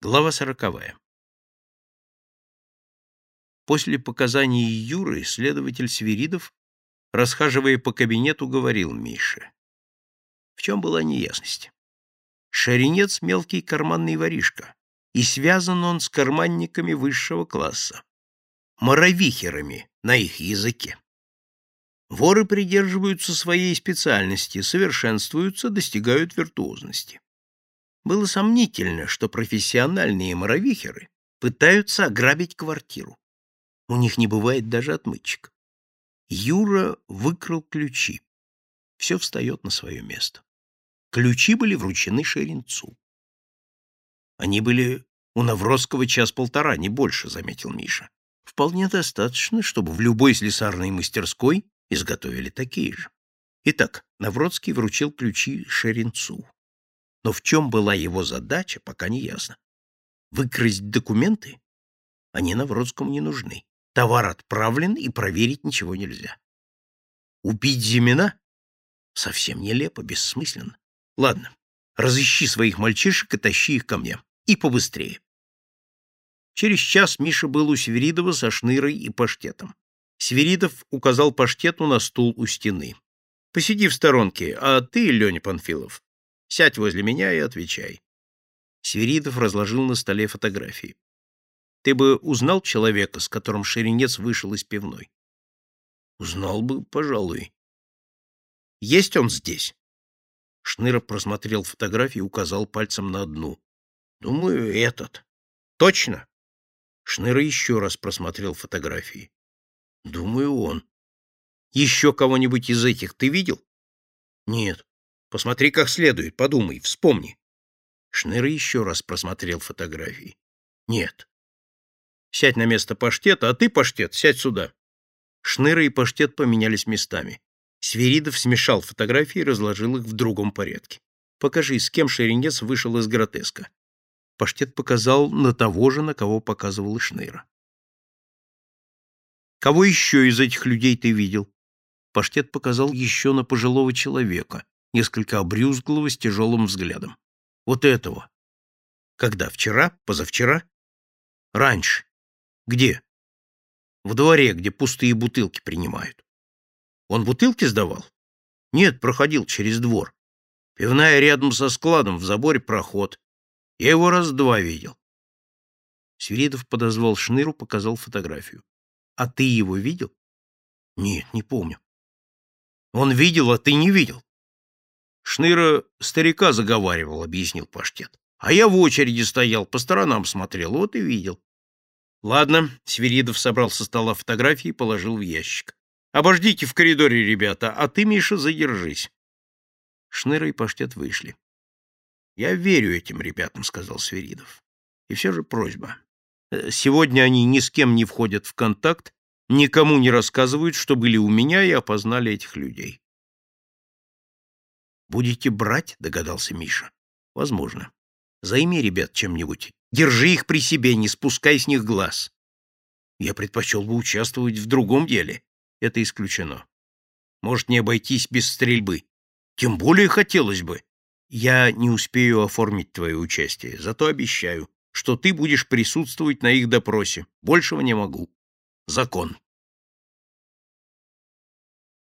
Глава сороковая. После показаний Юры следователь Свиридов, расхаживая по кабинету, говорил Мише. В чем была неясность? Шаринец — мелкий карманный воришка, и связан он с карманниками высшего класса, моровихерами на их языке. Воры придерживаются своей специальности, совершенствуются, достигают виртуозности. Было сомнительно, что профессиональные моровихеры пытаются ограбить квартиру. У них не бывает даже отмычек. Юра выкрал ключи. Все встает на свое место. Ключи были вручены Шеренцу. Они были у Навродского час-полтора, не больше, заметил Миша. Вполне достаточно, чтобы в любой слесарной мастерской изготовили такие же. Итак, Навродский вручил ключи Шеренцу. Но в чем была его задача, пока не ясно. Выкрасть документы? Они Навродскому не нужны. Товар отправлен, и проверить ничего нельзя. Убить Зимина? Совсем нелепо, бессмысленно. Ладно, разыщи своих мальчишек и тащи их ко мне. И побыстрее. Через час Миша был у Сверидова со шнырой и паштетом. Сверидов указал паштету на стул у стены. «Посиди в сторонке, а ты, Леня Панфилов, Сядь возле меня и отвечай. Свиридов разложил на столе фотографии. Ты бы узнал человека, с которым Шеренец вышел из пивной? Узнал бы, пожалуй. Есть он здесь? Шныров просмотрел фотографии и указал пальцем на одну. Думаю, этот. Точно? Шныра еще раз просмотрел фотографии. Думаю, он. Еще кого-нибудь из этих ты видел? Нет. Посмотри как следует, подумай, вспомни. Шныр еще раз просмотрел фотографии. Нет. Сядь на место паштета, а ты, паштет, сядь сюда. Шныра и паштет поменялись местами. Сверидов смешал фотографии и разложил их в другом порядке. Покажи, с кем Шеренец вышел из гротеска. Паштет показал на того же, на кого показывал и Шныра. Кого еще из этих людей ты видел? Паштет показал еще на пожилого человека, несколько обрюзглого с тяжелым взглядом. Вот этого. Когда? Вчера? Позавчера? Раньше. Где? В дворе, где пустые бутылки принимают. Он бутылки сдавал? Нет, проходил через двор. Пивная рядом со складом, в заборе проход. Я его раз два видел. Свиридов подозвал Шныру, показал фотографию. А ты его видел? Нет, не помню. Он видел, а ты не видел. Шныра старика заговаривал, объяснил паштет. А я в очереди стоял, по сторонам смотрел, вот и видел. Ладно, Свиридов собрал со стола фотографии и положил в ящик. Обождите в коридоре, ребята, а ты, Миша, задержись. Шныра и паштет вышли. Я верю этим ребятам, сказал Свиридов. И все же просьба. Э, сегодня они ни с кем не входят в контакт, никому не рассказывают, что были у меня и опознали этих людей. Будете брать, догадался Миша. Возможно. Займи ребят чем-нибудь. Держи их при себе, не спускай с них глаз. Я предпочел бы участвовать в другом деле. Это исключено. Может не обойтись без стрельбы. Тем более хотелось бы. Я не успею оформить твое участие, зато обещаю, что ты будешь присутствовать на их допросе. Большего не могу. Закон.